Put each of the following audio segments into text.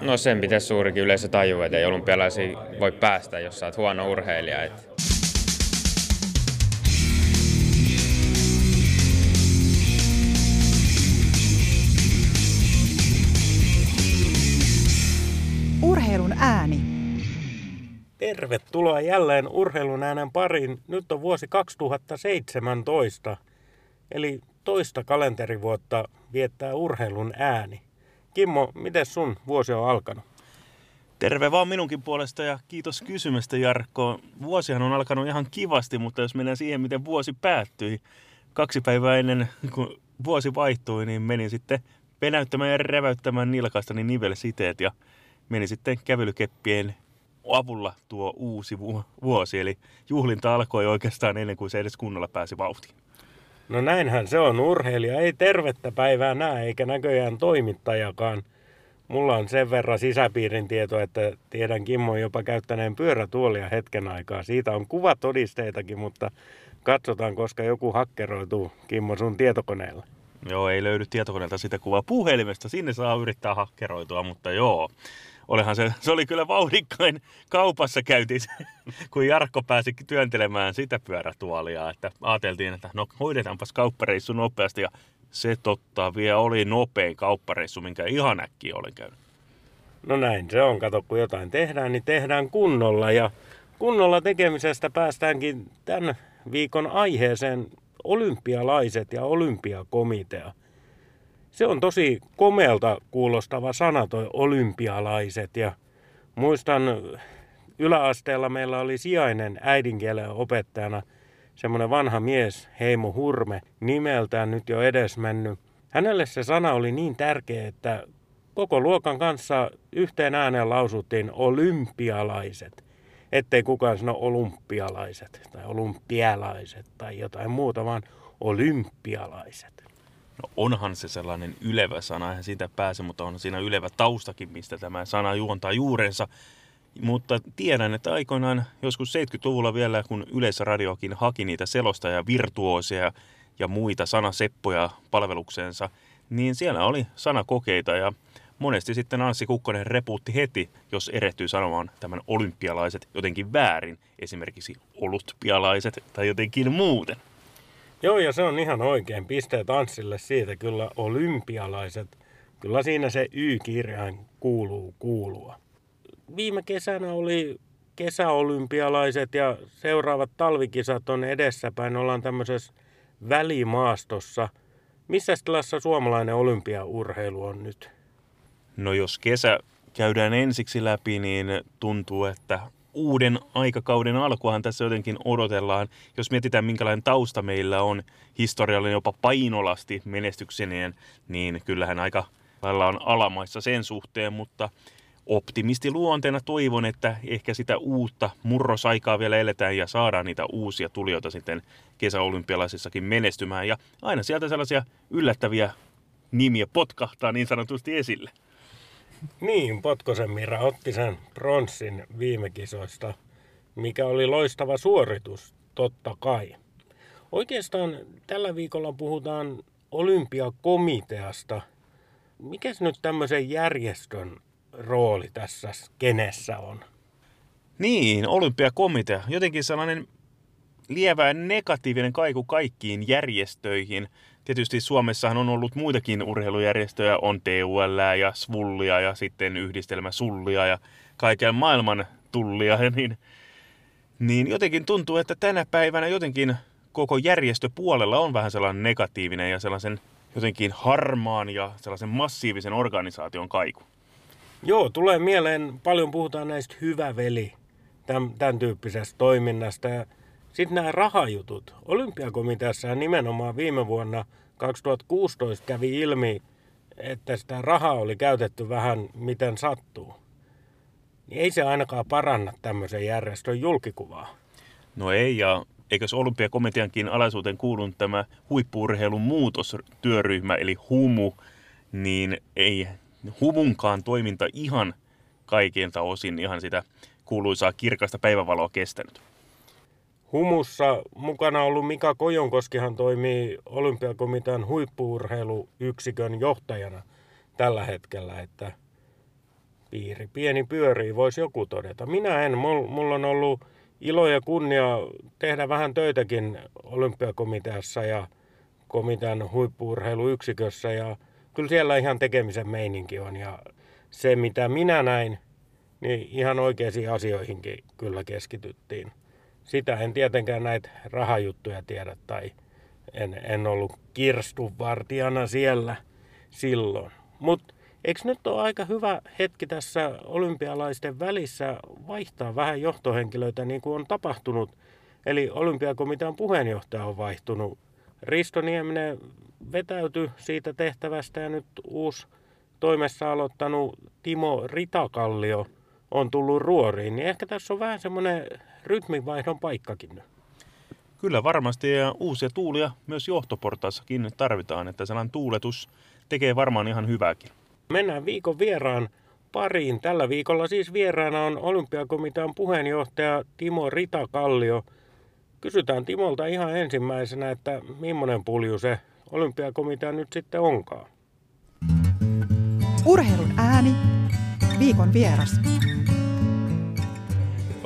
No sen pitäisi suurikin yleisö tajua, että ei olympialaisiin voi päästä, jos sä oot huono urheilija. Et Urheilun ääni. Tervetuloa jälleen urheilun äänen pariin. Nyt on vuosi 2017, eli toista kalenterivuotta viettää urheilun ääni. Kimmo, miten sun vuosi on alkanut? Terve vaan minunkin puolesta ja kiitos kysymästä Jarkko. Vuosihan on alkanut ihan kivasti, mutta jos mennään siihen, miten vuosi päättyi. Kaksi päivää ennen kuin vuosi vaihtui, niin menin sitten penäyttämään ja reväyttämään nilkastani nivelsiteet ja meni sitten kävelykeppien avulla tuo uusi vuosi. Eli juhlinta alkoi oikeastaan ennen kuin se edes kunnolla pääsi vauhtiin. No näinhän se on. Urheilija ei tervettä päivää näe, eikä näköjään toimittajakaan. Mulla on sen verran sisäpiirin tieto, että tiedän Kimmo jopa käyttäneen pyörätuolia hetken aikaa. Siitä on kuvatodisteitakin, mutta katsotaan, koska joku hakkeroituu Kimmo sun tietokoneella. Joo, ei löydy tietokoneelta sitä kuvaa puhelimesta. Sinne saa yrittää hakkeroitua, mutta joo olihan se, se oli kyllä vauhdikkain kaupassa käytiin, kun Jarkko pääsi työntelemään sitä pyörätuolia, että ajateltiin, että no hoidetaanpas kauppareissu nopeasti ja se totta vielä oli nopein kauppareissu, minkä ihan äkkiä olen käynyt. No näin se on, kato kun jotain tehdään, niin tehdään kunnolla ja kunnolla tekemisestä päästäänkin tämän viikon aiheeseen. Olympialaiset ja olympiakomitea se on tosi komealta kuulostava sana toi olympialaiset ja muistan yläasteella meillä oli sijainen äidinkielen opettajana semmoinen vanha mies Heimo Hurme nimeltään nyt jo edesmennyt. Hänelle se sana oli niin tärkeä, että koko luokan kanssa yhteen ääneen lausuttiin olympialaiset. Ettei kukaan sano olympialaiset tai olympialaiset tai jotain muuta, vaan olympialaiset. No onhan se sellainen ylevä sana, eihän siitä pääse, mutta on siinä ylevä taustakin, mistä tämä sana juontaa juurensa. Mutta tiedän, että aikoinaan joskus 70-luvulla vielä, kun Yleisradiokin haki niitä selostaja virtuoosia ja muita sanaseppoja palvelukseensa, niin siellä oli sanakokeita ja monesti sitten Anssi Kukkonen repuutti heti, jos erehtyy sanomaan tämän olympialaiset jotenkin väärin, esimerkiksi olutpialaiset tai jotenkin muuten. Joo, ja se on ihan oikein. Pisteet Anssille siitä kyllä olympialaiset. Kyllä siinä se Y-kirjain kuuluu kuulua. Viime kesänä oli kesäolympialaiset ja seuraavat talvikisat on edessäpäin. Ollaan tämmöisessä välimaastossa. Missä tilassa suomalainen olympiaurheilu on nyt? No jos kesä käydään ensiksi läpi, niin tuntuu, että uuden aikakauden alkuahan tässä jotenkin odotellaan. Jos mietitään, minkälainen tausta meillä on, historiallinen jopa painolasti menestykseneen, niin kyllähän aika lailla on alamaissa sen suhteen, mutta optimisti luonteena toivon, että ehkä sitä uutta murrosaikaa vielä eletään ja saadaan niitä uusia tulijoita sitten kesäolympialaisissakin menestymään. Ja aina sieltä sellaisia yllättäviä nimiä potkahtaa niin sanotusti esille. Niin, Potkosen Mira otti sen pronssin viime kisoista, mikä oli loistava suoritus, totta kai. Oikeastaan tällä viikolla puhutaan olympiakomiteasta. Mikäs nyt tämmöisen järjestön rooli tässä kenessä on? Niin, olympiakomitea. Jotenkin sellainen lievä negatiivinen kaiku kaikkiin järjestöihin – tietysti Suomessahan on ollut muitakin urheilujärjestöjä, on TUL ja Svullia ja sitten yhdistelmä Sullia ja kaiken maailman tullia, niin, niin jotenkin tuntuu, että tänä päivänä jotenkin koko järjestöpuolella on vähän sellainen negatiivinen ja sellaisen jotenkin harmaan ja sellaisen massiivisen organisaation kaiku. Joo, tulee mieleen, paljon puhutaan näistä hyvä veli, tämän, tämän tyyppisestä toiminnasta. Ja sitten nämä rahajutut. Olympiakomiteassa nimenomaan viime vuonna 2016 kävi ilmi, että sitä rahaa oli käytetty vähän miten sattuu. Niin ei se ainakaan paranna tämmöisen järjestön julkikuvaa. No ei, ja eikös olympiakomiteankin alaisuuteen kuulunut tämä huippuurheilun muutostyöryhmä, eli HUMU, niin ei HUMunkaan toiminta ihan kaikilta osin ihan sitä kuuluisaa kirkasta päivävaloa kestänyt. Humussa mukana ollut Mika Kojonkoskihan toimii olympiakomitean huippuurheiluyksikön johtajana tällä hetkellä, että piiri. Pieni pyörii, voisi joku todeta. Minä en. Mulla on ollut ilo ja kunnia tehdä vähän töitäkin olympiakomiteassa ja komitean huippuurheiluyksikössä ja kyllä siellä ihan tekemisen meininki on ja se mitä minä näin, niin ihan oikeisiin asioihinkin kyllä keskityttiin. Sitä en tietenkään näitä rahajuttuja tiedä tai en, en ollut kirstunvartijana siellä silloin. Mutta eikö nyt ole aika hyvä hetki tässä olympialaisten välissä vaihtaa vähän johtohenkilöitä niin kuin on tapahtunut? Eli olympiakomitean puheenjohtaja on vaihtunut. Risto Nieminen vetäytyi siitä tehtävästä ja nyt uusi toimessa aloittanut Timo Ritakallio on tullut ruoriin. Niin ehkä tässä on vähän semmoinen rytminvaihdon paikkakin. Kyllä varmasti ja uusia tuulia myös johtoportaissakin tarvitaan, että sellainen tuuletus tekee varmaan ihan hyvääkin. Mennään viikon vieraan pariin. Tällä viikolla siis vieraana on olympiakomitean puheenjohtaja Timo Ritakallio. Kysytään Timolta ihan ensimmäisenä, että millainen pulju se olympiakomitea nyt sitten onkaan. Urheilun ääni, viikon vieras.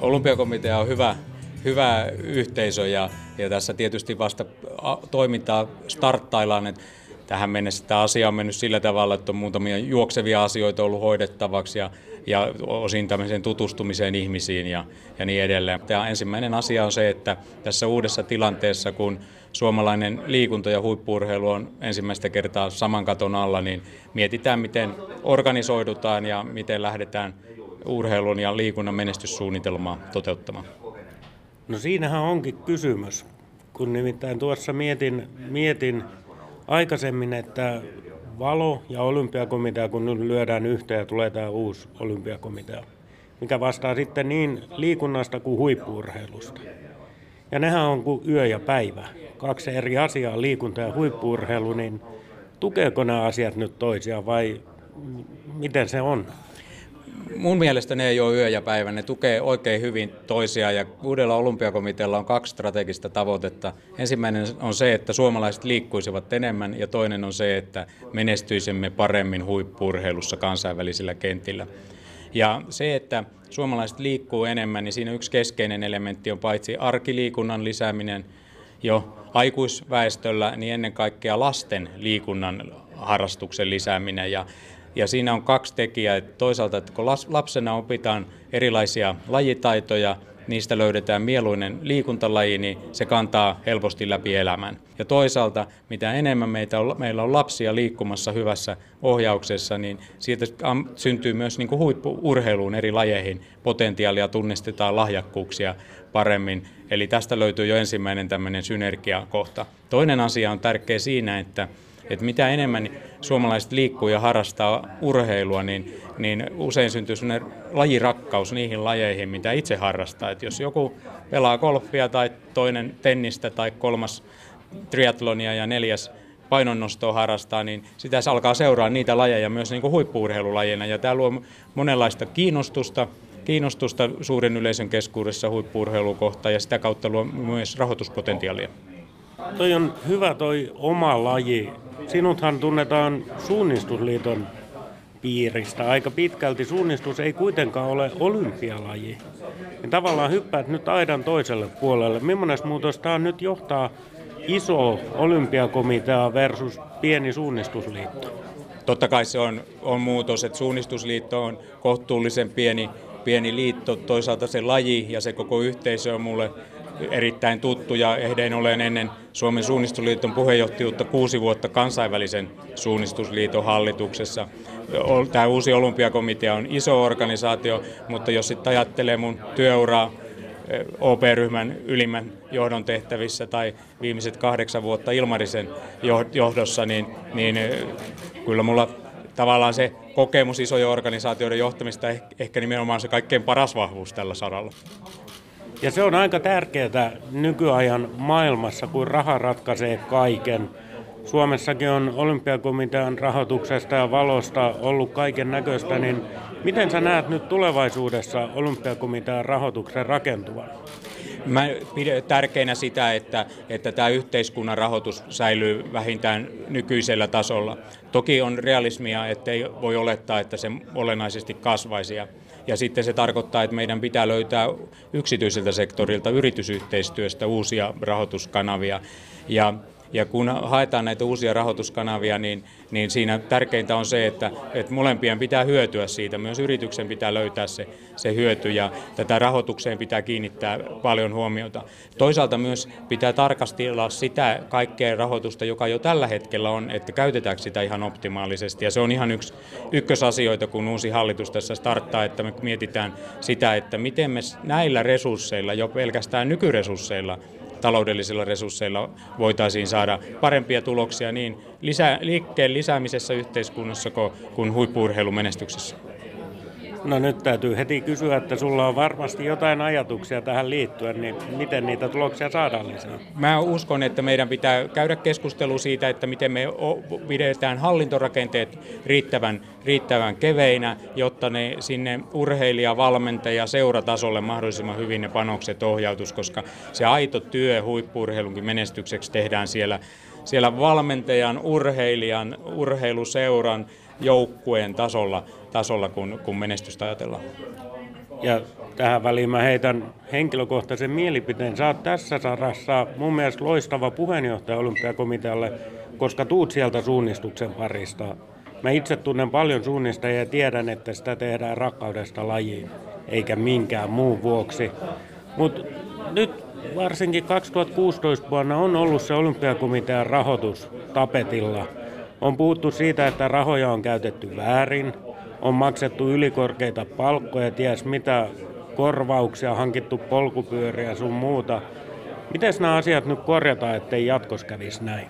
Olympiakomitea on hyvä, hyvä yhteisö ja, ja tässä tietysti vasta toimintaa starttaillaan, että tähän mennessä tämä asia on mennyt sillä tavalla, että on muutamia juoksevia asioita ollut hoidettavaksi ja, ja osin tämmöiseen tutustumiseen ihmisiin ja, ja niin edelleen. Tämä ensimmäinen asia on se, että tässä uudessa tilanteessa, kun suomalainen liikunta ja huippuurheilu on ensimmäistä kertaa saman katon alla, niin mietitään, miten organisoidutaan ja miten lähdetään urheilun ja liikunnan menestyssuunnitelmaa toteuttamaan. No siinähän onkin kysymys, kun nimittäin tuossa mietin, mietin aikaisemmin, että valo ja olympiakomitea, kun nyt lyödään yhteen ja tulee tämä uusi olympiakomitea, mikä vastaa sitten niin liikunnasta kuin huippuurheilusta. Ja nehän on kuin yö ja päivä. Kaksi eri asiaa, liikunta ja huippuurheilu, niin tukeeko nämä asiat nyt toisiaan vai miten se on? Mun mielestä ne ei ole yö ja päivä, ne tukee oikein hyvin toisiaan ja uudella olympiakomitealla on kaksi strategista tavoitetta. Ensimmäinen on se, että suomalaiset liikkuisivat enemmän ja toinen on se, että menestyisimme paremmin huippurheilussa kansainvälisillä kentillä. Ja se, että suomalaiset liikkuu enemmän, niin siinä yksi keskeinen elementti on paitsi arkiliikunnan lisääminen jo aikuisväestöllä, niin ennen kaikkea lasten liikunnan harrastuksen lisääminen. Ja ja siinä on kaksi tekijää. Toisaalta, että kun lapsena opitaan erilaisia lajitaitoja, niistä löydetään mieluinen liikuntalaji, niin se kantaa helposti läpi elämän. Ja toisaalta, mitä enemmän meitä on, meillä on lapsia liikkumassa hyvässä ohjauksessa, niin siitä syntyy myös niin kuin huippuurheiluun eri lajeihin potentiaalia, tunnistetaan lahjakkuuksia paremmin. Eli tästä löytyy jo ensimmäinen tämmöinen synergiakohta. Toinen asia on tärkeä siinä, että että mitä enemmän suomalaiset liikkuu ja harrastaa urheilua, niin, niin usein syntyy sellainen lajirakkaus niihin lajeihin, mitä itse harrastaa. Että jos joku pelaa golfia tai toinen tennistä tai kolmas triatlonia ja neljäs painonnostoa harrastaa, niin sitä alkaa seuraa niitä lajeja myös niin kuin huippuurheilulajina. Ja tämä luo monenlaista kiinnostusta, kiinnostusta suuren yleisön keskuudessa huippuurheilukohtaan ja sitä kautta luo myös rahoituspotentiaalia. Toi on hyvä toi oma laji. Sinuthan tunnetaan Suunnistusliiton piiristä aika pitkälti. Suunnistus ei kuitenkaan ole olympialaji. Ja tavallaan hyppäät nyt aidan toiselle puolelle. Millainen muutos tämä nyt johtaa iso olympiakomitea versus pieni suunnistusliitto? Totta kai se on, on muutos, että suunnistusliitto on kohtuullisen pieni, pieni liitto. Toisaalta se laji ja se koko yhteisö on mulle erittäin tuttu ja ehdein olen ennen Suomen suunnistusliiton puheenjohtajuutta kuusi vuotta kansainvälisen suunnistusliiton hallituksessa. Tämä uusi olympiakomitea on iso organisaatio, mutta jos sitten ajattelee mun työuraa eh, OP-ryhmän ylimmän johdon tehtävissä tai viimeiset kahdeksan vuotta Ilmarisen johdossa, niin, niin eh, kyllä mulla tavallaan se kokemus isojen organisaatioiden johtamista ehkä nimenomaan se kaikkein paras vahvuus tällä saralla. Ja se on aika tärkeää nykyajan maailmassa, kun raha ratkaisee kaiken. Suomessakin on olympiakomitean rahoituksesta ja valosta ollut kaiken näköistä, niin miten sä näet nyt tulevaisuudessa olympiakomitean rahoituksen rakentuvan? Mä pidän tärkeänä sitä, että, että tämä yhteiskunnan rahoitus säilyy vähintään nykyisellä tasolla. Toki on realismia, ettei voi olettaa, että se olennaisesti kasvaisi. Sitten se tarkoittaa, että meidän pitää löytää yksityiseltä sektorilta yritysyhteistyöstä uusia rahoituskanavia. Ja ja kun haetaan näitä uusia rahoituskanavia, niin, niin siinä tärkeintä on se, että, että molempien pitää hyötyä siitä. Myös yrityksen pitää löytää se, se hyöty ja tätä rahoitukseen pitää kiinnittää paljon huomiota. Toisaalta myös pitää tarkastella sitä kaikkea rahoitusta, joka jo tällä hetkellä on, että käytetäänkö sitä ihan optimaalisesti. Ja se on ihan yksi ykkösasioita, kun uusi hallitus tässä starttaa, että me mietitään sitä, että miten me näillä resursseilla, jo pelkästään nykyresursseilla, taloudellisilla resursseilla voitaisiin saada parempia tuloksia niin lisä, liikkeen lisäämisessä yhteiskunnassa kuin huippuurheilumenestyksessä. No nyt täytyy heti kysyä, että sulla on varmasti jotain ajatuksia tähän liittyen, niin miten niitä tuloksia saadaan lisää? Mä uskon, että meidän pitää käydä keskustelu siitä, että miten me pidetään hallintorakenteet riittävän, riittävän keveinä, jotta ne sinne urheilija, valmentaja, seuratasolle mahdollisimman hyvin ne panokset ohjautus, koska se aito työ huippuurheilunkin menestykseksi tehdään siellä, siellä valmentajan, urheilijan, urheiluseuran, joukkueen tasolla, tasolla kun, kun menestystä ajatellaan. Ja tähän väliin mä heitän henkilökohtaisen mielipiteen. Sä oot tässä sarassa mun mielestä loistava puheenjohtaja olympiakomitealle, koska tuut sieltä suunnistuksen parista. Mä itse tunnen paljon suunnistajia ja tiedän, että sitä tehdään rakkaudesta lajiin, eikä minkään muun vuoksi. Mutta nyt varsinkin 2016 vuonna on ollut se olympiakomitean rahoitus tapetilla – on puhuttu siitä, että rahoja on käytetty väärin, on maksettu ylikorkeita palkkoja, ties mitä korvauksia, hankittu polkupyöriä sun muuta. Miten nämä asiat nyt korjataan, ettei jatkos kävisi näin?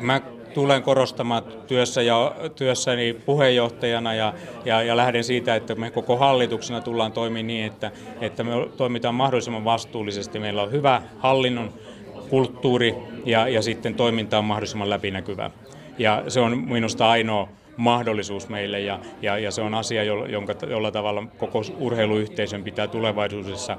Mä tulen korostamaan työssä ja, työssäni puheenjohtajana ja, ja, ja lähden siitä, että me koko hallituksena tullaan toimimaan niin, että, että me toimitaan mahdollisimman vastuullisesti. Meillä on hyvä hallinnon kulttuuri ja, ja sitten toiminta on mahdollisimman läpinäkyvää. Ja se on minusta ainoa mahdollisuus meille ja, ja, ja se on asia, jonka, jolla tavalla koko urheiluyhteisön pitää tulevaisuudessa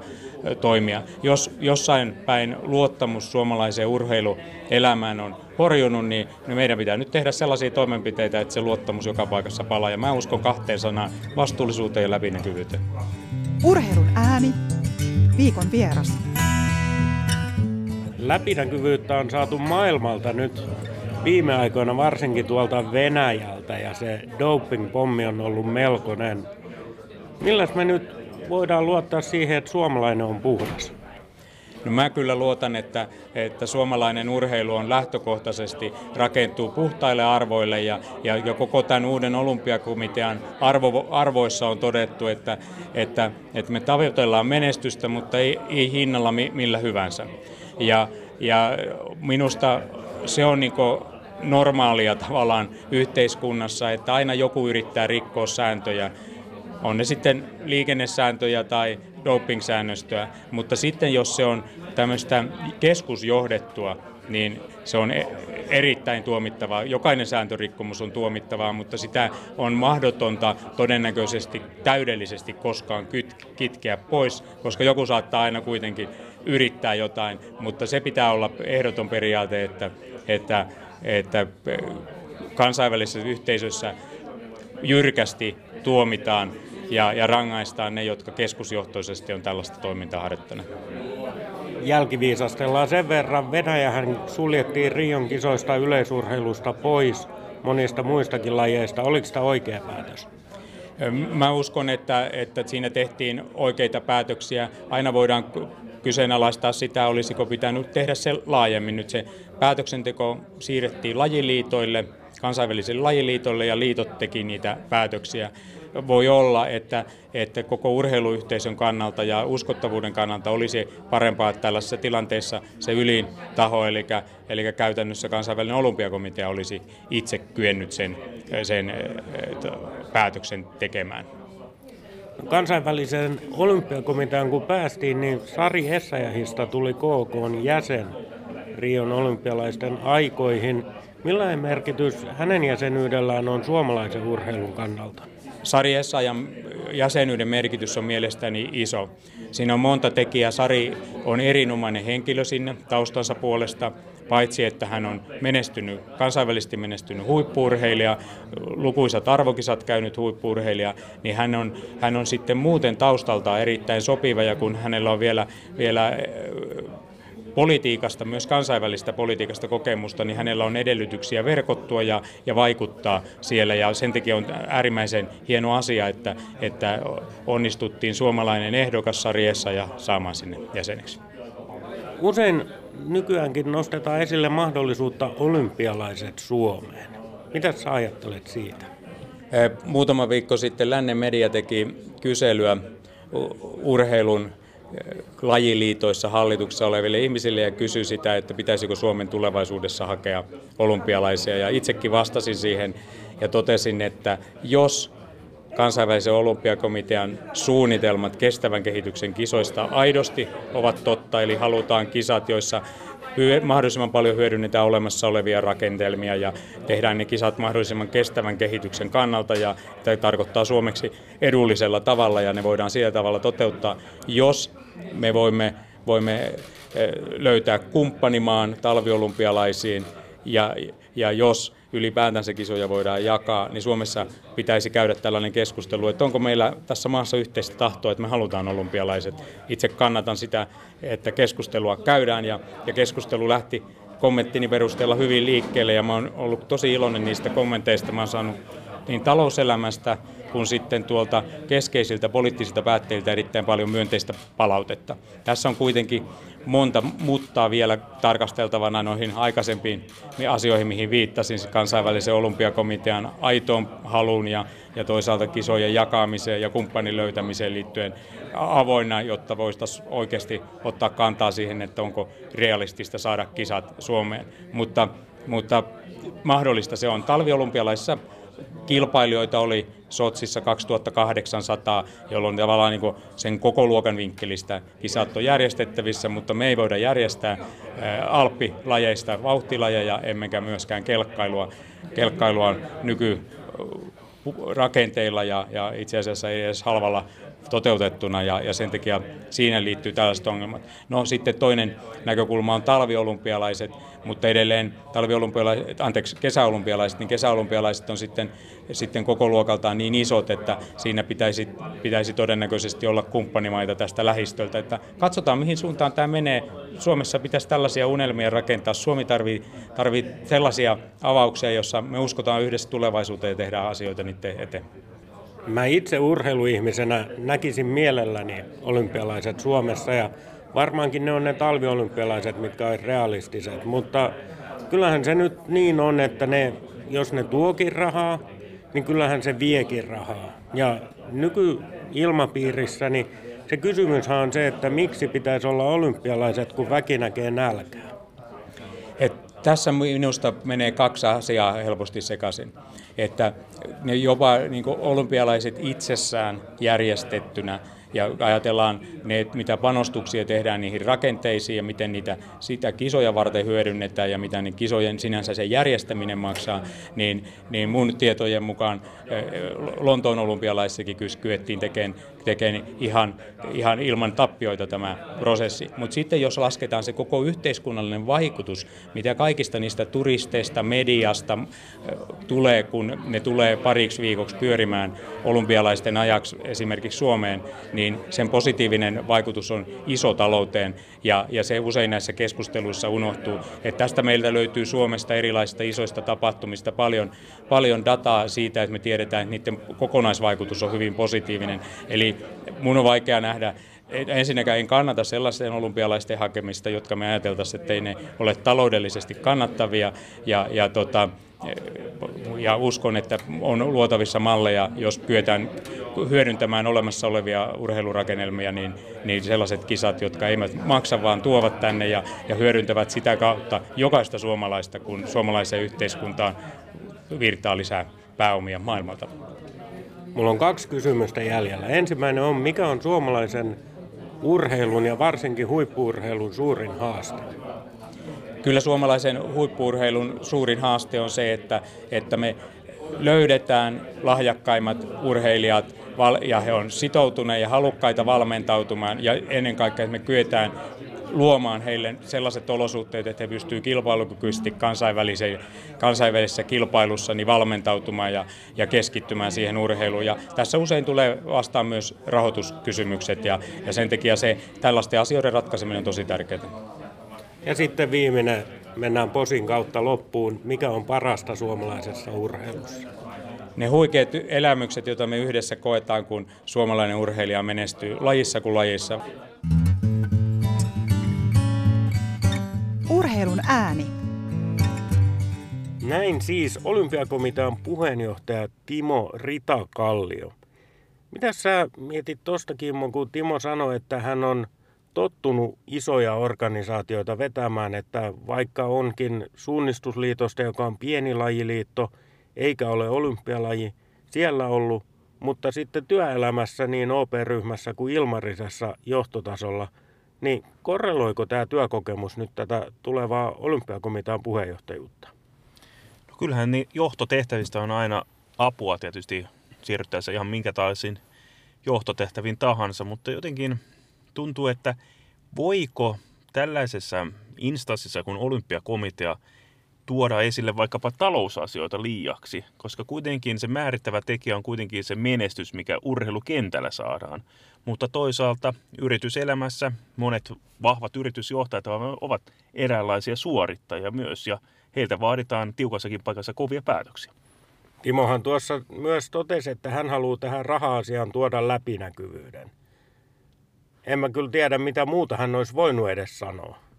toimia. Jos jossain päin luottamus suomalaiseen urheiluelämään on horjunut, niin, niin meidän pitää nyt tehdä sellaisia toimenpiteitä, että se luottamus joka paikassa palaa. Ja mä uskon kahteen sanaan, vastuullisuuteen ja läpinäkyvyyteen. Urheilun ääni, viikon vieras. Läpinäkyvyyttä on saatu maailmalta nyt viime aikoina varsinkin tuolta Venäjältä ja se doping-pommi on ollut melkoinen. Milläs me nyt voidaan luottaa siihen, että suomalainen on puhdas? No mä kyllä luotan, että, että suomalainen urheilu on lähtökohtaisesti rakentuu puhtaille arvoille ja, ja, ja koko tämän uuden olympiakomitean arvo, arvoissa on todettu, että, että, että me tavoitellaan menestystä, mutta ei, ei hinnalla mi, millä hyvänsä. Ja, ja minusta se on niin normaalia tavallaan yhteiskunnassa, että aina joku yrittää rikkoa sääntöjä, on ne sitten liikennesääntöjä tai doping-säännöstöä, mutta sitten jos se on tämmöistä keskusjohdettua, niin se on e- erittäin tuomittavaa. Jokainen sääntörikkomus on tuomittavaa, mutta sitä on mahdotonta todennäköisesti täydellisesti koskaan kitkeä pois, koska joku saattaa aina kuitenkin yrittää jotain, mutta se pitää olla ehdoton periaate, että, että, että kansainvälisessä yhteisössä jyrkästi tuomitaan ja, ja rangaistaan ne, jotka keskusjohtoisesti on tällaista toimintaa harjoittaneet. Jälkiviisastellaan sen verran. Venäjähän suljettiin Rion kisoista yleisurheilusta pois monista muistakin lajeista. Oliko sitä oikea päätös? Mä uskon, että, että siinä tehtiin oikeita päätöksiä. Aina voidaan kyseenalaistaa sitä, olisiko pitänyt tehdä se laajemmin. Nyt se päätöksenteko siirrettiin lajiliitoille, kansainvälisille lajiliitoille ja liitot teki niitä päätöksiä. Voi olla, että, että koko urheiluyhteisön kannalta ja uskottavuuden kannalta olisi parempaa, että tällaisessa tilanteessa se ylin taho, eli, eli käytännössä kansainvälinen olympiakomitea olisi itse kyennyt sen, sen päätöksen tekemään kansainvälisen olympiakomitean kun päästiin, niin Sari Essayahista tuli KK jäsen Rion olympialaisten aikoihin. Millainen merkitys hänen jäsenyydellään on suomalaisen urheilun kannalta? Sari Essayan jäsenyyden merkitys on mielestäni iso. Siinä on monta tekijää. Sari on erinomainen henkilö sinne taustansa puolesta, paitsi että hän on menestynyt, kansainvälisesti menestynyt huippuurheilija, lukuisat arvokisat käynyt huippuurheilija, niin hän on, hän on sitten muuten taustalta erittäin sopiva ja kun hänellä on vielä, vielä politiikasta, myös kansainvälistä politiikasta kokemusta, niin hänellä on edellytyksiä verkottua ja, ja vaikuttaa siellä. Ja sen takia on äärimmäisen hieno asia, että, että onnistuttiin suomalainen ehdokas sarjessa ja saamaan sinne jäseneksi. Usein nykyäänkin nostetaan esille mahdollisuutta olympialaiset Suomeen. Mitä sä ajattelet siitä? Muutama viikko sitten Lännen media teki kyselyä urheilun lajiliitoissa hallituksessa oleville ihmisille ja kysyi sitä, että pitäisikö Suomen tulevaisuudessa hakea olympialaisia. Ja itsekin vastasin siihen ja totesin, että jos kansainvälisen olympiakomitean suunnitelmat kestävän kehityksen kisoista aidosti ovat totta, eli halutaan kisat, joissa mahdollisimman paljon hyödynnetään olemassa olevia rakentelmia ja tehdään ne kisat mahdollisimman kestävän kehityksen kannalta ja tämä tarkoittaa suomeksi edullisella tavalla ja ne voidaan sillä tavalla toteuttaa, jos me voimme, voimme eh, löytää kumppanimaan talviolympialaisiin ja, ja jos ylipäätänsä kisoja voidaan jakaa, niin Suomessa pitäisi käydä tällainen keskustelu, että onko meillä tässä maassa yhteistä tahtoa, että me halutaan olympialaiset. Itse kannatan sitä, että keskustelua käydään ja, ja keskustelu lähti kommenttini perusteella hyvin liikkeelle ja mä oon ollut tosi iloinen niistä kommenteista. Mä oon saanut niin talouselämästä kuin sitten tuolta keskeisiltä poliittisilta päättäjiltä erittäin paljon myönteistä palautetta. Tässä on kuitenkin monta muuttaa vielä tarkasteltavana noihin aikaisempiin asioihin, mihin viittasin, kansainvälisen olympiakomitean aitoon haluun ja, ja toisaalta kisojen jakamiseen ja kumppanin löytämiseen liittyen avoinna, jotta voitaisiin oikeasti ottaa kantaa siihen, että onko realistista saada kisat Suomeen. Mutta, mutta mahdollista se on. Talviolympialaisissa kilpailijoita oli Sotsissa 2800, jolloin tavallaan niin sen koko luokan vinkkelistä kisat on järjestettävissä, mutta me ei voida järjestää alppilajeista vauhtilajeja, emmekä myöskään kelkkailua. Kelkkailua nyky rakenteilla ja, ja itse asiassa ei edes halvalla toteutettuna ja, ja sen takia siinä liittyy tällaiset ongelmat. No sitten toinen näkökulma on talviolympialaiset, mutta edelleen talviolympialaiset, anteeksi, kesäolympialaiset, niin kesäolympialaiset on sitten, sitten koko luokaltaan niin isot, että siinä pitäisi, pitäisi todennäköisesti olla kumppanimaita tästä lähistöltä. Että katsotaan, mihin suuntaan tämä menee. Suomessa pitäisi tällaisia unelmia rakentaa. Suomi tarvii, tarvii sellaisia avauksia, joissa me uskotaan yhdessä tulevaisuuteen ja tehdään asioita niiden eteen. Mä itse urheiluihmisenä näkisin mielelläni olympialaiset Suomessa ja varmaankin ne on ne talviolympialaiset, mitkä ovat realistiset, mutta kyllähän se nyt niin on, että ne, jos ne tuokin rahaa, niin kyllähän se viekin rahaa. Ja nykyilmapiirissä niin se kysymys on se, että miksi pitäisi olla olympialaiset, kun väki näkee nälkää. Et tässä minusta menee kaksi asiaa helposti sekaisin. Että ne jopa niin olympialaiset itsessään järjestettynä. Ja ajatellaan, ne, mitä panostuksia tehdään niihin rakenteisiin ja miten niitä sitä kisoja varten hyödynnetään ja mitä ne kisojen sinänsä se järjestäminen maksaa, niin, niin mun tietojen mukaan eh, Lontoon olympialaissakin kyettiin tekemään, tekemään ihan, ihan ilman tappioita tämä prosessi. Mutta sitten jos lasketaan se koko yhteiskunnallinen vaikutus, mitä kaikista niistä turisteista, mediasta eh, tulee, kun ne tulee pariksi viikoksi pyörimään olympialaisten ajaksi esimerkiksi Suomeen, niin niin sen positiivinen vaikutus on iso talouteen ja, ja se usein näissä keskusteluissa unohtuu. Että tästä meiltä löytyy Suomesta erilaisista isoista tapahtumista paljon, paljon dataa siitä, että me tiedetään, että niiden kokonaisvaikutus on hyvin positiivinen. Eli mun on vaikea nähdä, ensinnäkään en kannata sellaisten olympialaisten hakemista, jotka me ajateltaisiin, että ei ne ole taloudellisesti kannattavia ja, ja tota, ja uskon, että on luotavissa malleja, jos kyetään hyödyntämään olemassa olevia urheilurakennelmia, niin, niin sellaiset kisat, jotka eivät maksa, vaan tuovat tänne ja, ja hyödyntävät sitä kautta jokaista suomalaista, kun suomalaiseen yhteiskuntaan virtaa lisää pääomia maailmalta. Mulla on kaksi kysymystä jäljellä. Ensimmäinen on, mikä on suomalaisen urheilun ja varsinkin huippuurheilun suurin haaste? Kyllä suomalaisen huippuurheilun suurin haaste on se, että, että me löydetään lahjakkaimmat urheilijat ja he on sitoutuneet ja halukkaita valmentautumaan ja ennen kaikkea, että me kyetään luomaan heille sellaiset olosuhteet, että he pystyvät kilpailukykyisesti kansainvälisessä kilpailussa niin valmentautumaan ja, ja keskittymään siihen urheiluun. Ja tässä usein tulee vastaan myös rahoituskysymykset ja, ja sen takia se tällaisten asioiden ratkaiseminen on tosi tärkeää. Ja sitten viimeinen, mennään posin kautta loppuun. Mikä on parasta suomalaisessa urheilussa? Ne huikeat elämykset, joita me yhdessä koetaan, kun suomalainen urheilija menestyy lajissa kuin lajissa. Urheilun ääni. Näin siis olympiakomitean puheenjohtaja Timo Ritakallio. Mitä sä mietit tosta Kimmo, kun Timo sanoi, että hän on tottunut isoja organisaatioita vetämään, että vaikka onkin suunnistusliitosta, joka on pieni lajiliitto, eikä ole olympialaji, siellä ollut, mutta sitten työelämässä niin OP-ryhmässä kuin Ilmarisessa johtotasolla – niin korreloiko tämä työkokemus nyt tätä tulevaa olympiakomitean puheenjohtajuutta? No kyllähän niin johtotehtävistä on aina apua tietysti siirryttäessä ihan minkä taisin johtotehtäviin tahansa, mutta jotenkin tuntuu, että voiko tällaisessa instanssissa kuin olympiakomitea tuoda esille vaikkapa talousasioita liiaksi, koska kuitenkin se määrittävä tekijä on kuitenkin se menestys, mikä urheilukentällä saadaan. Mutta toisaalta yrityselämässä monet vahvat yritysjohtajat ovat eräänlaisia suorittajia myös, ja heiltä vaaditaan tiukassakin paikassa kovia päätöksiä. Timohan tuossa myös totesi, että hän haluaa tähän raha-asiaan tuoda läpinäkyvyyden. En mä kyllä tiedä, mitä muuta hän olisi voinut edes sanoa.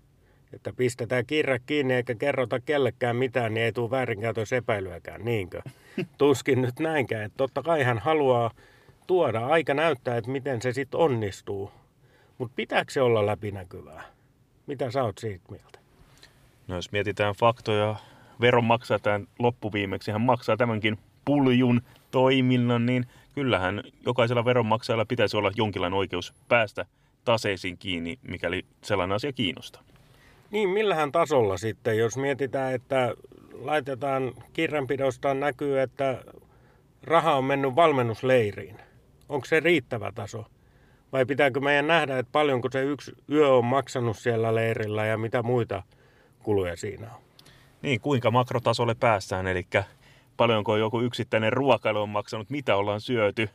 Että pistetään kirja kiinni eikä kerrota kellekään mitään, niin ei tule väärinkäytösepäilyäkään, niinkö? Tuskin nyt näinkään. Että totta kai hän haluaa tuoda. Aika näyttää, että miten se sitten onnistuu. Mutta pitääkö se olla läpinäkyvää? Mitä sä oot siitä mieltä? No jos mietitään faktoja, veronmaksaja tämän loppuviimeksi, hän maksaa tämänkin puljun toiminnan, niin kyllähän jokaisella veronmaksajalla pitäisi olla jonkinlainen oikeus päästä taseisiin kiinni, mikäli sellainen asia kiinnostaa. Niin, millähän tasolla sitten, jos mietitään, että laitetaan kirjanpidosta näkyy, että raha on mennyt valmennusleiriin. Onko se riittävä taso? Vai pitääkö meidän nähdä, että paljonko se yksi yö on maksanut siellä leirillä ja mitä muita kuluja siinä on? Niin, kuinka makrotasolle päästään, eli paljonko joku yksittäinen ruokailu on maksanut, mitä ollaan syöty,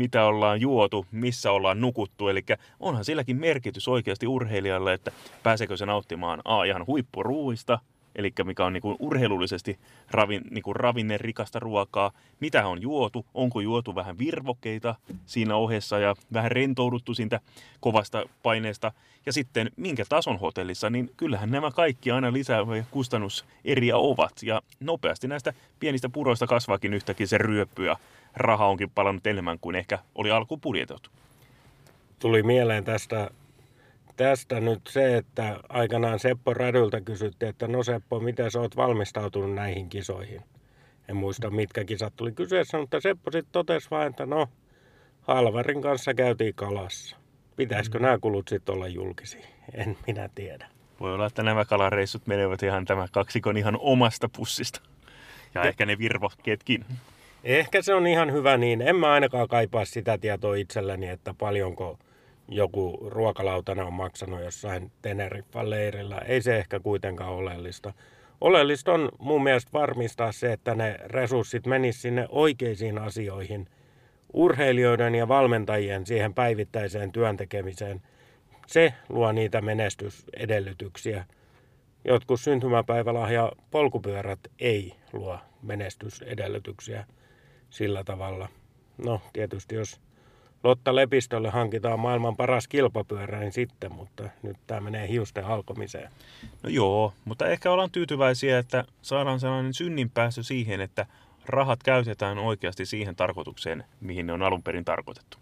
mitä ollaan juotu, missä ollaan nukuttu. Eli onhan silläkin merkitys oikeasti urheilijalle, että pääseekö se nauttimaan A, ihan huippuruuista, eli mikä on niinku urheilullisesti ravin, niinku ravinnerikasta ruokaa, mitä on juotu, onko juotu vähän virvokkeita siinä ohessa ja vähän rentouduttu siitä kovasta paineesta, ja sitten minkä tason hotellissa, niin kyllähän nämä kaikki aina lisääviä kustannuseriä ovat, ja nopeasti näistä pienistä puroista kasvaakin yhtäkin se ryöppy, ja raha onkin palannut enemmän kuin ehkä oli alkuun budjetoitu. Tuli mieleen tästä tästä nyt se, että aikanaan Seppo Rädyltä kysyttiin, että no Seppo, miten sä oot valmistautunut näihin kisoihin? En muista mitkä kisat tuli kyseessä, mutta Seppo sitten totesi vain, että no Halvarin kanssa käytiin kalassa. Pitäisikö mm. nämä kulut sitten olla julkisia? En minä tiedä. Voi olla, että nämä kalareissut menevät ihan tämä kaksikon ihan omasta pussista. Ja, ja ehkä ne virvokkeetkin. Ehkä se on ihan hyvä niin. En mä ainakaan kaipaa sitä tietoa itselleni, että paljonko joku ruokalautana on maksanut jossain Teneriffan leirillä. Ei se ehkä kuitenkaan oleellista. Oleellista on mun mielestä varmistaa se, että ne resurssit menis sinne oikeisiin asioihin, urheilijoiden ja valmentajien siihen päivittäiseen työntekemiseen. Se luo niitä menestysedellytyksiä. Jotkut syntymäpäivälahja polkupyörät ei luo menestysedellytyksiä sillä tavalla. No tietysti jos Lotta Lepistölle hankitaan maailman paras kilpapyörä, niin sitten, mutta nyt tämä menee hiusten halkomiseen. No joo, mutta ehkä ollaan tyytyväisiä, että saadaan sellainen synninpäästö siihen, että rahat käytetään oikeasti siihen tarkoitukseen, mihin ne on alun perin tarkoitettu.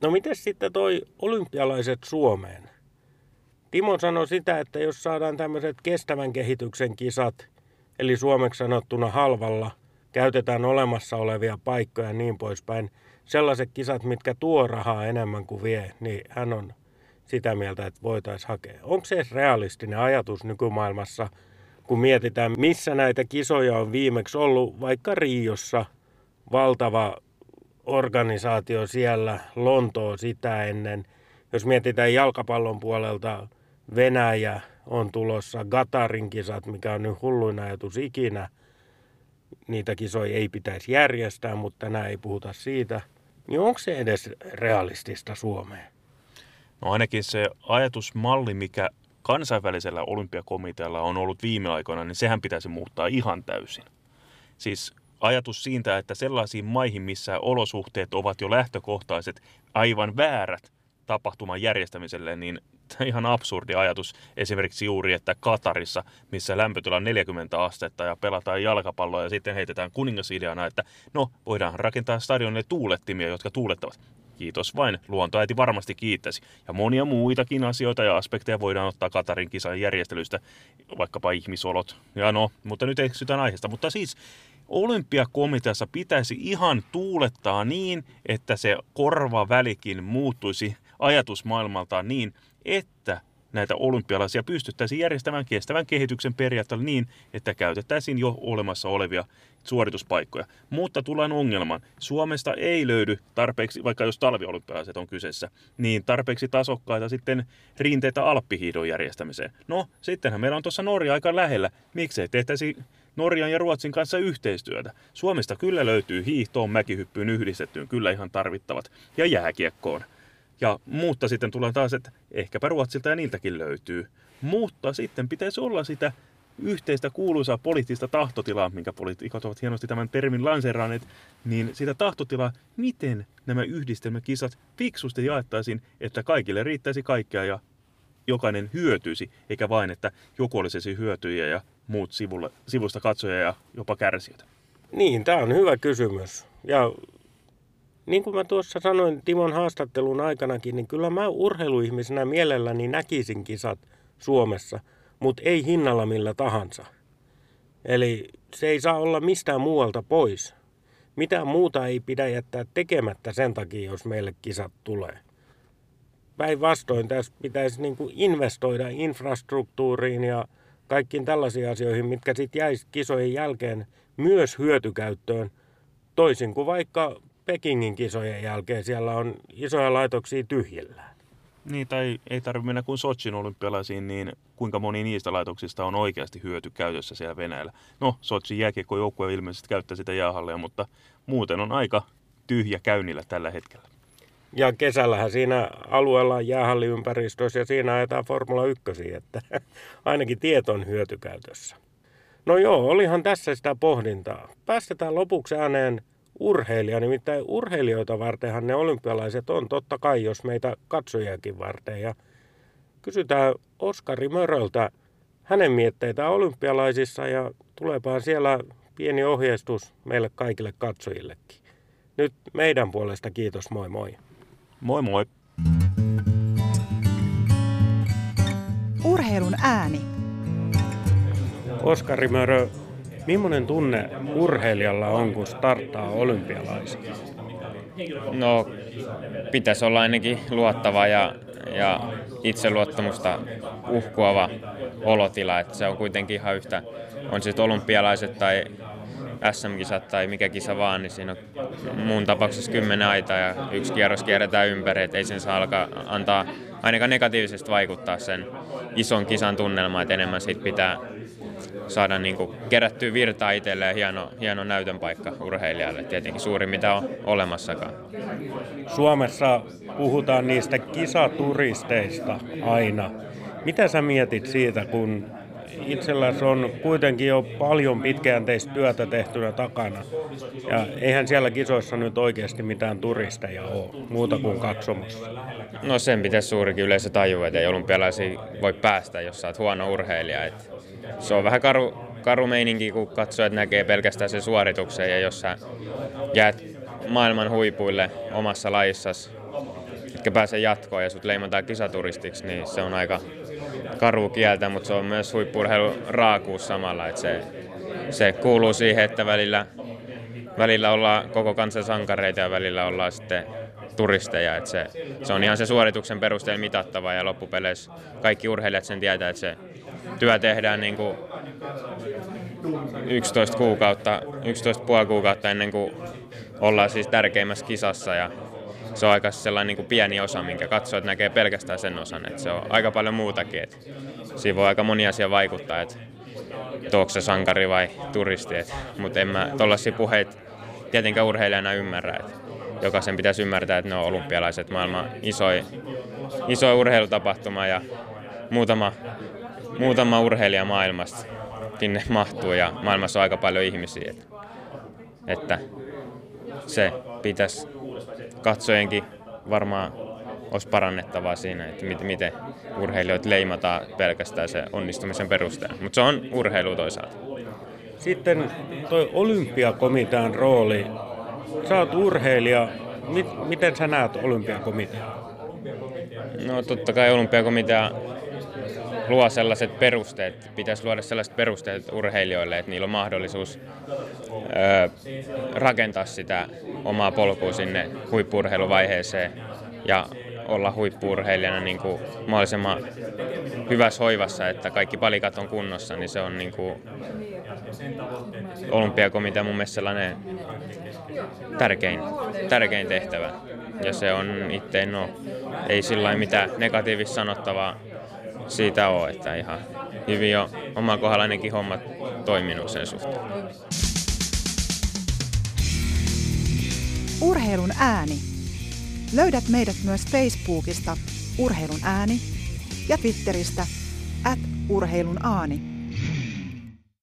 No miten sitten toi olympialaiset Suomeen? Timo sanoi sitä, että jos saadaan tämmöiset kestävän kehityksen kisat, eli suomeksi sanottuna halvalla, käytetään olemassa olevia paikkoja ja niin poispäin, sellaiset kisat, mitkä tuo rahaa enemmän kuin vie, niin hän on sitä mieltä, että voitaisiin hakea. Onko se edes realistinen ajatus nykymaailmassa, kun mietitään, missä näitä kisoja on viimeksi ollut, vaikka Riossa valtava organisaatio siellä, Lontoo sitä ennen. Jos mietitään jalkapallon puolelta, Venäjä on tulossa, Gatarin kisat, mikä on nyt hulluin ajatus ikinä. Niitä kisoja ei pitäisi järjestää, mutta tänään ei puhuta siitä. Niin onko se edes realistista Suomeen? No ainakin se ajatusmalli, mikä kansainvälisellä olympiakomitealla on ollut viime aikoina, niin sehän pitäisi muuttaa ihan täysin. Siis ajatus siitä, että sellaisiin maihin, missä olosuhteet ovat jo lähtökohtaiset aivan väärät tapahtuman järjestämiselle, niin ihan absurdi ajatus esimerkiksi juuri, että Katarissa, missä lämpötila on 40 astetta ja pelataan jalkapalloa ja sitten heitetään kuningasideana, että no, voidaan rakentaa stadionille tuulettimia, jotka tuulettavat. Kiitos vain, luontoäiti varmasti kiittäisi. Ja monia muitakin asioita ja aspekteja voidaan ottaa Katarin kisan järjestelystä, vaikkapa ihmisolot. Ja no, mutta nyt eksytään aiheesta. Mutta siis olympiakomiteassa pitäisi ihan tuulettaa niin, että se korvavälikin muuttuisi ajatusmaailmaltaan niin, että näitä olympialaisia pystyttäisiin järjestämään kestävän kehityksen periaatteella niin, että käytettäisiin jo olemassa olevia suorituspaikkoja. Mutta tullaan ongelmaan. Suomesta ei löydy tarpeeksi, vaikka jos talviolympialaiset on kyseessä, niin tarpeeksi tasokkaita sitten rinteitä alppihiidon järjestämiseen. No, sittenhän meillä on tuossa Norja aika lähellä. Miksei tehtäisi Norjan ja Ruotsin kanssa yhteistyötä. Suomesta kyllä löytyy hiihtoon, mäkihyppyyn yhdistettyyn kyllä ihan tarvittavat ja jääkiekkoon. Ja mutta sitten tulee taas, että ehkäpä Ruotsilta ja niiltäkin löytyy. Mutta sitten pitäisi olla sitä yhteistä kuuluisaa poliittista tahtotilaa, minkä poliitikot ovat hienosti tämän termin lanseeraaneet, niin sitä tahtotilaa, miten nämä yhdistelmäkisat fiksusti jaettaisiin, että kaikille riittäisi kaikkea ja jokainen hyötyisi, eikä vain, että joku olisi hyötyjä ja muut sivulle, sivusta katsoja ja jopa kärsijöitä. Niin, tämä on hyvä kysymys. Ja niin kuin mä tuossa sanoin Timon haastattelun aikanakin, niin kyllä mä urheiluihmisenä mielelläni näkisin kisat Suomessa, mutta ei hinnalla millä tahansa. Eli se ei saa olla mistään muualta pois. Mitään muuta ei pidä jättää tekemättä sen takia, jos meille kisat tulee. Päinvastoin tässä pitäisi niin kuin investoida infrastruktuuriin ja kaikkiin tällaisiin asioihin, mitkä sitten jäisi kisojen jälkeen myös hyötykäyttöön, toisin kuin vaikka Pekingin kisojen jälkeen siellä on isoja laitoksia tyhjillään. Niin, tai ei tarvitse mennä kuin Sochin olympialaisiin, niin kuinka moni niistä laitoksista on oikeasti hyöty käytössä siellä Venäjällä. No, Sochin jääkiekkojoukkue ilmeisesti käyttää sitä jäähallia, mutta muuten on aika tyhjä käynnillä tällä hetkellä. Ja kesällähän siinä alueella on jäähalliympäristössä ja siinä ajetaan Formula 1, että ainakin tiet on hyötykäytössä. No joo, olihan tässä sitä pohdintaa. Päästetään lopuksi ääneen urheilija, nimittäin urheilijoita vartenhan ne olympialaiset on totta kai, jos meitä katsojakin varten. Ja kysytään Oskari Möröltä hänen mietteitä olympialaisissa ja tuleepaan siellä pieni ohjeistus meille kaikille katsojillekin. Nyt meidän puolesta kiitos, moi moi. Moi moi. Urheilun ääni. Oskari Mörö, millainen tunne urheilijalla on, kun starttaa olympialaisia? No, pitäisi olla ainakin luottava ja, ja itseluottamusta uhkuava olotila, että se on kuitenkin ihan yhtä, on sitten olympialaiset tai SM-kisat tai mikä kisa vaan, niin siinä on muun tapauksessa kymmenen aita ja yksi kierros kierretään ympäri, että ei sen saa alkaa antaa ainakaan negatiivisesti vaikuttaa sen ison kisan tunnelmaan, että enemmän siitä pitää saada niin kuin kerättyä virtaa itselleen hieno, hieno näytön paikka urheilijalle, tietenkin suuri mitä on olemassakaan. Suomessa puhutaan niistä kisaturisteista aina. Mitä sä mietit siitä, kun itselläsi on kuitenkin jo paljon pitkäjänteistä työtä tehtynä takana. Ja eihän siellä kisoissa nyt oikeasti mitään turisteja ole, muuta kuin katsomassa. No sen pitäisi suurikin yleisö tajua, että ei olympialaisiin voi päästä, jos sä oot huono urheilija. Et se on vähän karu, karu meininki, kun katsojat näkee pelkästään sen suorituksen ja jos sä jäät maailman huipuille omassa lajissasi, etkä pääse jatkoon ja sut leimataan kisaturistiksi, niin se on aika karu kieltä, mutta se on myös huippurheilun raakuus samalla. Että se, se kuuluu siihen, että välillä, välillä ollaan koko kansan sankareita ja välillä ollaan sitten turisteja. Että se, se on ihan se suorituksen perusteella mitattava ja loppupeleissä kaikki urheilijat sen tietää, että se työ tehdään niin kuin 11 kuukautta, 11 puoli kuukautta ennen kuin ollaan siis tärkeimmässä kisassa ja se on aika sellainen niin kuin pieni osa, minkä katsojat näkee pelkästään sen osan. Että se on aika paljon muutakin. Että siinä voi aika moni asia vaikuttaa, että onko se sankari vai turisti. Mutta en mä tuollaisia puheita tietenkään urheilijana ymmärrä. Että jokaisen pitäisi ymmärtää, että ne on olympialaiset maailman isoin iso urheilutapahtuma ja muutama, muutama urheilija maailmasta sinne mahtuu ja maailmassa on aika paljon ihmisiä. Että, että se pitäisi katsojenkin varmaan olisi parannettavaa siinä, että miten, miten urheilijoita leimataan pelkästään se onnistumisen perusteella. Mutta se on urheilu toisaalta. Sitten toi olympiakomitean rooli. Sä oot urheilija. Miten sä näet olympiakomitean? No totta kai olympiakomitea luo sellaiset perusteet, pitäisi luoda sellaiset perusteet urheilijoille, että niillä on mahdollisuus ö, rakentaa sitä omaa polkua sinne huippurheiluvaiheeseen ja olla huippurheilijana niin kuin mahdollisimman hyvässä hoivassa, että kaikki palikat on kunnossa, niin se on niin kuin olympiakomitea mun mielestä sellainen tärkein, tärkein tehtävä. Ja se on itse, no, ei sillä mitään negatiivista sanottavaa siitä ole, että ihan hyvin on oma kohdalla hommat toiminut sen suhteen. Urheilun ääni. Löydät meidät myös Facebookista Urheilun ääni ja Twitteristä at urheilun aani.